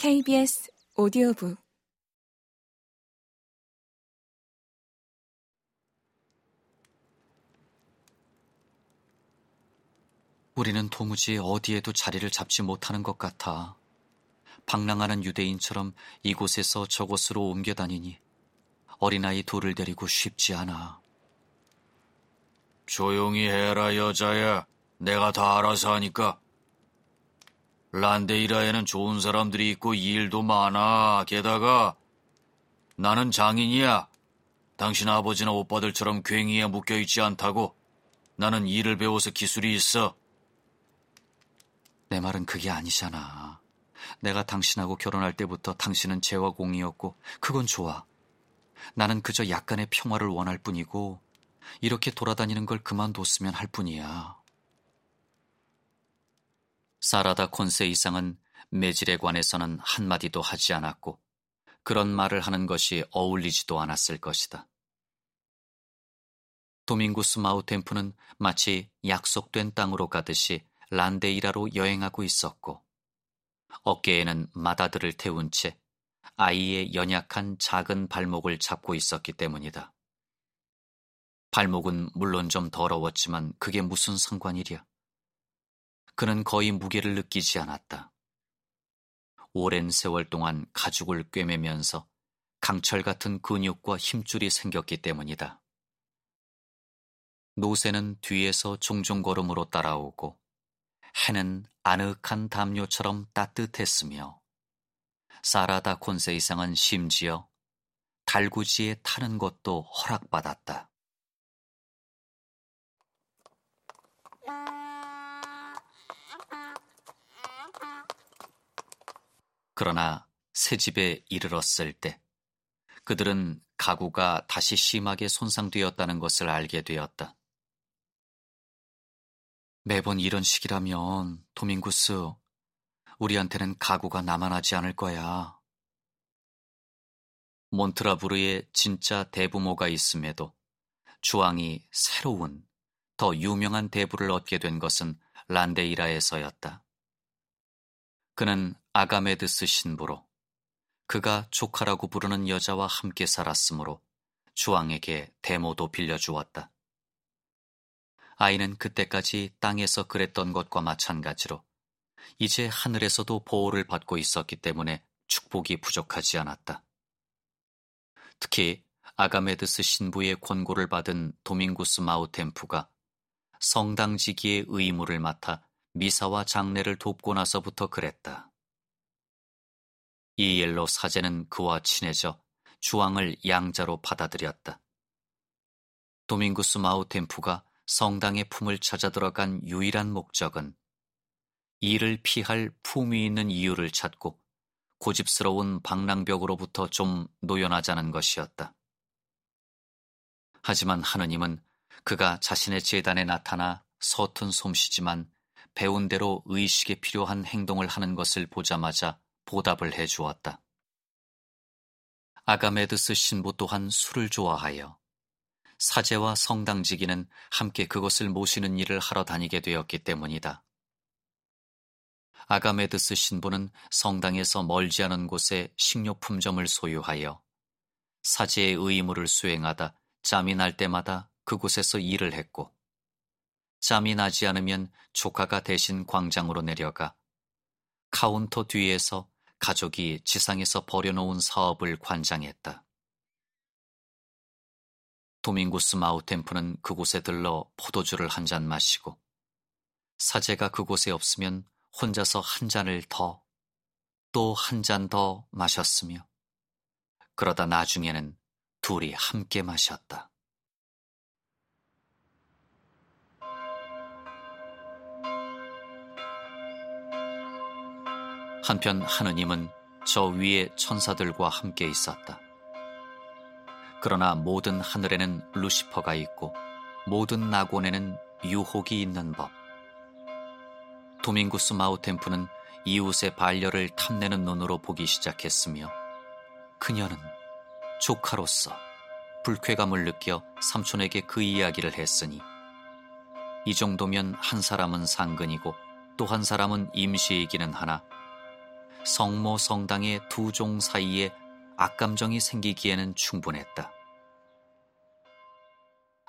KBS 오디오북 우리는 도무지 어디에도 자리를 잡지 못하는 것 같아. 방랑하는 유대인처럼 이곳에서 저곳으로 옮겨 다니니 어린아이 둘을 데리고 쉽지 않아. 조용히 해라, 여자야. 내가 다 알아서 하니까. 란데이라에는 좋은 사람들이 있고 일도 많아. 게다가 나는 장인이야. 당신 아버지나 오빠들처럼 괭이에 묶여있지 않다고. 나는 일을 배워서 기술이 있어. 내 말은 그게 아니잖아. 내가 당신하고 결혼할 때부터 당신은 재와 공이었고 그건 좋아. 나는 그저 약간의 평화를 원할 뿐이고 이렇게 돌아다니는 걸 그만뒀으면 할 뿐이야. 사라다 콘세 이상은 매질에 관해서는 한마디도 하지 않았고 그런 말을 하는 것이 어울리지도 않았을 것이다. 도밍구스 마우템프는 마치 약속된 땅으로 가듯이 란데이라로 여행하고 있었고 어깨에는 마다들을 태운 채 아이의 연약한 작은 발목을 잡고 있었기 때문이다. 발목은 물론 좀 더러웠지만 그게 무슨 상관이랴. 그는 거의 무게를 느끼지 않았다. 오랜 세월 동안 가죽을 꿰매면서 강철 같은 근육과 힘줄이 생겼기 때문이다. 노새는 뒤에서 종종 걸음으로 따라오고 해는 아늑한 담요처럼 따뜻했으며 사라다 콘세 이상은 심지어 달구지에 타는 것도 허락받았다. 그러나 새 집에 이르렀을 때 그들은 가구가 다시 심하게 손상되었다는 것을 알게 되었다. 매번 이런 식이라면 도밍구스 우리한테는 가구가 남아나지 않을 거야. 몬트라부르에 진짜 대부모가 있음에도 주왕이 새로운 더 유명한 대부를 얻게 된 것은 란데이라에서였다. 그는 아가메드스 신부로 그가 조카라고 부르는 여자와 함께 살았으므로 주왕에게 대모도 빌려주었다. 아이는 그때까지 땅에서 그랬던 것과 마찬가지로 이제 하늘에서도 보호를 받고 있었기 때문에 축복이 부족하지 않았다. 특히 아가메드스 신부의 권고를 받은 도밍구스 마우템프가 성당 지기의 의무를 맡아 미사와 장례를 돕고 나서부터 그랬다. 이 일로 사제는 그와 친해져 주왕을 양자로 받아들였다. 도밍구스 마우템프가 성당의 품을 찾아 들어간 유일한 목적은 이를 피할 품위 있는 이유를 찾고 고집스러운 방랑벽으로부터 좀 노연하자는 것이었다. 하지만 하느님은 그가 자신의 재단에 나타나 서툰 솜씨지만 배운 대로 의식에 필요한 행동을 하는 것을 보자마자 보답을 해 주었다. 아가메드스 신부 또한 술을 좋아하여 사제와 성당 지기는 함께 그것을 모시는 일을 하러 다니게 되었기 때문이다. 아가메드스 신부는 성당에서 멀지 않은 곳에 식료품점을 소유하여 사제의 의무를 수행하다 짬이 날 때마다 그곳에서 일을 했고 짬이 나지 않으면 조카가 대신 광장으로 내려가 카운터 뒤에서 가족이 지상에서 버려놓은 사업을 관장했다. 도밍구스 마우템프는 그곳에 들러 포도주를 한 잔 마시고 사제가 그곳에 없으면 혼자서 한 잔을 더, 또 한 잔 더 마셨으며 그러다 나중에는 둘이 함께 마셨다. 한편 하느님은 저 위에 천사들과 함께 있었다. 그러나 모든 하늘에는 루시퍼가 있고 모든 낙원에는 유혹이 있는 법. 도밍구스 마우템프는 이웃의 반려를 탐내는 눈으로 보기 시작했으며 그녀는 조카로서 불쾌감을 느껴 삼촌에게 그 이야기를 했으니 이 정도면 한 사람은 상근이고 또 한 사람은 임시이기는 하나 성모 성당의 두 종 사이에 악감정이 생기기에는 충분했다.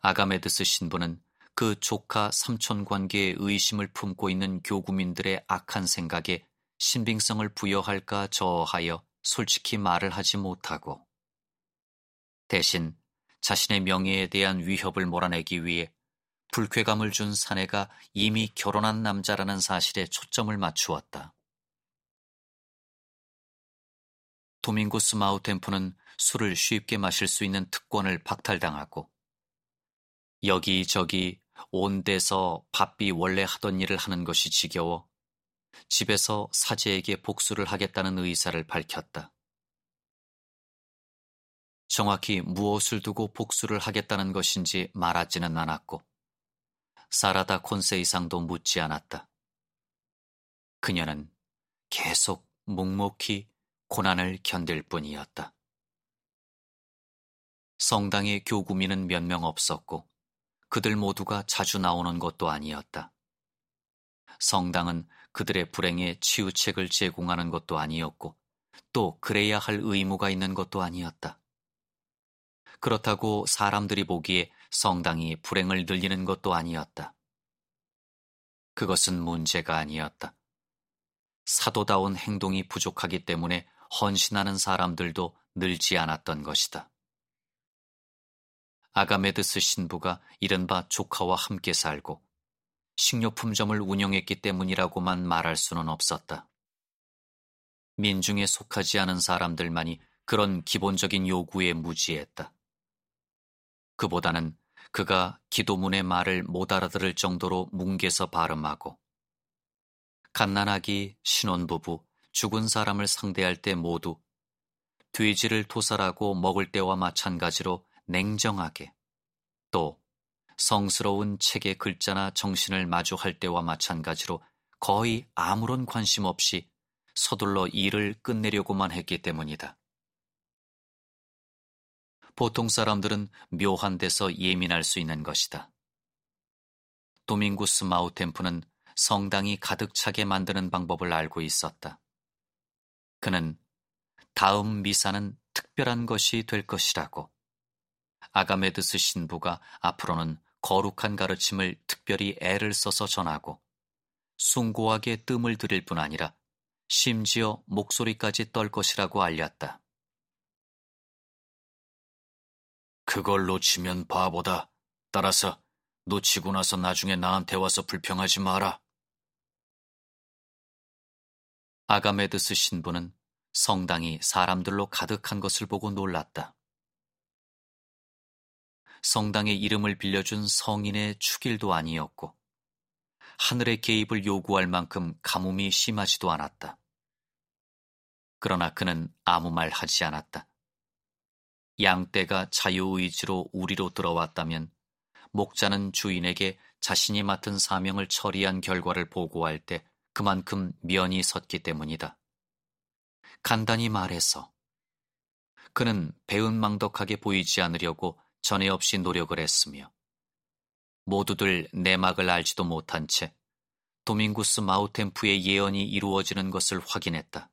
아가메드스 신부는 그 조카 삼촌 관계에 의심을 품고 있는 교구민들의 악한 생각에 신빙성을 부여할까 저하여 솔직히 말을 하지 못하고 대신 자신의 명예에 대한 위협을 몰아내기 위해 불쾌감을 준 사내가 이미 결혼한 남자라는 사실에 초점을 맞추었다. 도밍고스 마우템프는 술을 쉽게 마실 수 있는 특권을 박탈당하고 여기저기 온 데서 바삐 원래 하던 일을 하는 것이 지겨워 집에서 사제에게 복수를 하겠다는 의사를 밝혔다. 정확히 무엇을 두고 복수를 하겠다는 것인지 말하지는 않았고 사라다 콘세 이상도 묻지 않았다. 그녀는 계속 묵묵히 고난을 견딜 뿐이었다. 성당의 교구민은 몇 명 없었고 그들 모두가 자주 나오는 것도 아니었다. 성당은 그들의 불행에 치유책을 제공하는 것도 아니었고 또 그래야 할 의무가 있는 것도 아니었다. 그렇다고 사람들이 보기에 성당이 불행을 늘리는 것도 아니었다. 그것은 문제가 아니었다. 사도다운 행동이 부족하기 때문에 헌신하는 사람들도 늘지 않았던 것이다. 아가메드스 신부가 이른바 조카와 함께 살고 식료품점을 운영했기 때문이라고만 말할 수는 없었다. 민중에 속하지 않은 사람들만이 그런 기본적인 요구에 무지했다. 그보다는 그가 기도문의 말을 못 알아들을 정도로 뭉개서 발음하고 갓난아기, 신혼부부, 죽은 사람을 상대할 때 모두 돼지를 토살하고 먹을 때와 마찬가지로 냉정하게 또 성스러운 책의 글자나 정신을 마주할 때와 마찬가지로 거의 아무런 관심 없이 서둘러 일을 끝내려고만 했기 때문이다. 보통 사람들은 묘한 데서 예민할 수 있는 것이다. 도밍구스 마우템프는 성당이 가득 차게 만드는 방법을 알고 있었다. 그는 다음 미사는 특별한 것이 될 것이라고 아가메드스 신부가 앞으로는 거룩한 가르침을 특별히 애를 써서 전하고 숭고하게 뜸을 들일 뿐 아니라 심지어 목소리까지 떨 것이라고 알렸다. 그걸 놓치면 바보다. 따라서 놓치고 나서 나중에 나한테 와서 불평하지 마라. 아가메드스 신부는 성당이 사람들로 가득한 것을 보고 놀랐다. 성당의 이름을 빌려준 성인의 축일도 아니었고 하늘의 개입을 요구할 만큼 가뭄이 심하지도 않았다. 그러나 그는 아무 말 하지 않았다. 양떼가 자유의지로 우리로 들어왔다면 목자는 주인에게 자신이 맡은 사명을 처리한 결과를 보고할 때 그만큼 면이 섰기 때문이다. 간단히 말해서 그는 배은망덕하게 보이지 않으려고 전에 없이 노력을 했으며 모두들 내막을 알지도 못한 채 도밍구스 마우템프의 예언이 이루어지는 것을 확인했다.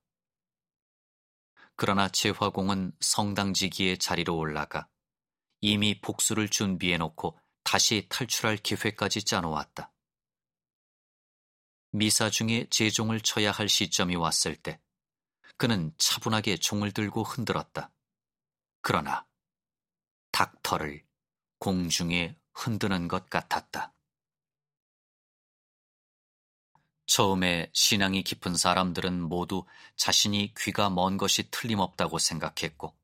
그러나 제화공은 성당지기의 자리로 올라가 이미 복수를 준비해 놓고 다시 탈출할 계획까지 짜놓았다. 미사 중에 제종을 쳐야 할 시점이 왔을 때 그는 차분하게 종을 들고 흔들었다. 그러나 닥터를 공중에 흔드는 것 같았다. 처음에 신앙이 깊은 사람들은 모두 자신이 귀가 먼 것이 틀림없다고 생각했고,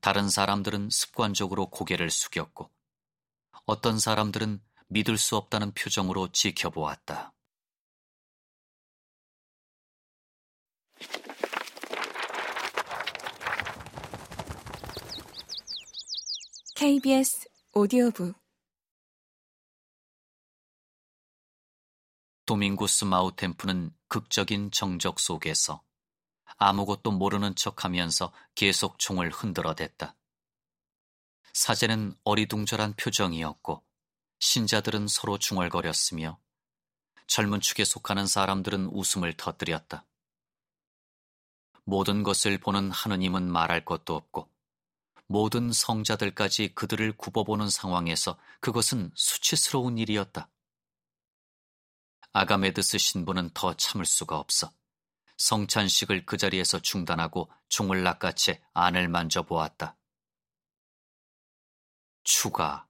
다른 사람들은 습관적으로 고개를 숙였고, 어떤 사람들은 믿을 수 없다는 표정으로 지켜보았다. KBS 오디오북 도밍구스 마우템프는 극적인 정적 속에서 아무것도 모르는 척 하면서 계속 총을 흔들어댔다. 사제는 어리둥절한 표정이었고 신자들은 서로 중얼거렸으며 젊은 축에 속하는 사람들은 웃음을 터뜨렸다. 모든 것을 보는 하느님은 말할 것도 없고 모든 성자들까지 그들을 굽어보는 상황에서 그것은 수치스러운 일이었다. 아가메드스 신부는 더 참을 수가 없어 성찬식을 그 자리에서 중단하고 종을 낚아채 안을 만져보았다. 추가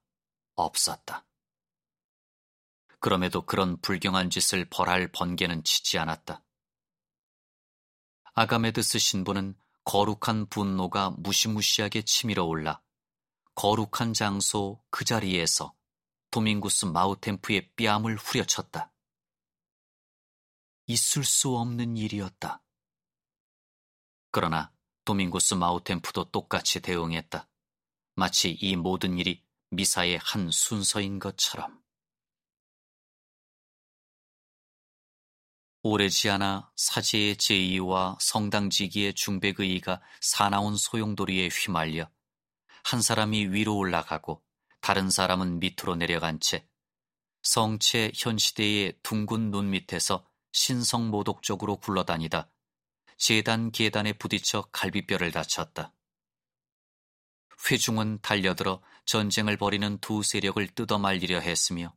없었다. 그럼에도 그런 불경한 짓을 벌할 번개는 치지 않았다. 아가메드스 신부는 거룩한 분노가 무시무시하게 치밀어 올라 거룩한 장소 그 자리에서 도밍구스 마우템프의 뺨을 후려쳤다. 있을 수 없는 일이었다. 그러나 도밍구스 마우템프도 똑같이 대응했다. 마치 이 모든 일이 미사의 한 순서인 것처럼. 오래지 않아 사제의 제의와 성당 지기의 중백의의가 사나운 소용돌이에 휘말려 한 사람이 위로 올라가고 다른 사람은 밑으로 내려간 채 성체 현 시대의 둥근 눈 밑에서 신성모독적으로 굴러다니다 재단 계단에 부딪혀 갈비뼈를 다쳤다. 회중은 달려들어 전쟁을 벌이는 두 세력을 뜯어말리려 했으며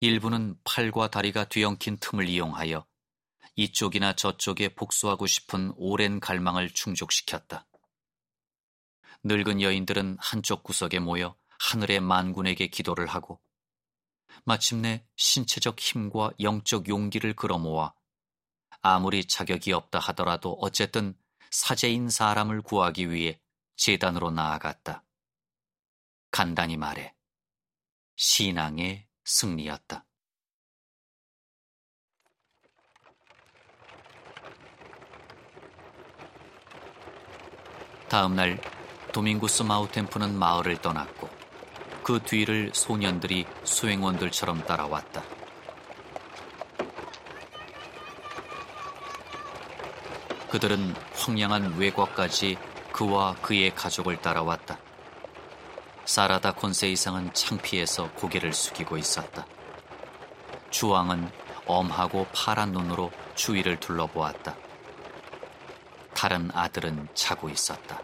일부는 팔과 다리가 뒤엉킨 틈을 이용하여 이쪽이나 저쪽에 복수하고 싶은 오랜 갈망을 충족시켰다. 늙은 여인들은 한쪽 구석에 모여 하늘의 만군에게 기도를 하고 마침내 신체적 힘과 영적 용기를 끌어모아 아무리 자격이 없다 하더라도 어쨌든 사제인 사람을 구하기 위해 재단으로 나아갔다. 간단히 말해 신앙의 승리였다. 다음 날 도밍구스 마우템프는 마을을 떠났고 그 뒤를 소년들이 수행원들처럼 따라왔다. 그들은 황량한 외곽까지 그와 그의 가족을 따라왔다. 사라다 콘세 이상은 창피해서 고개를 숙이고 있었다. 주왕은 엄하고 파란 눈으로 주위를 둘러보았다. 다른 아들은 자고 있었다.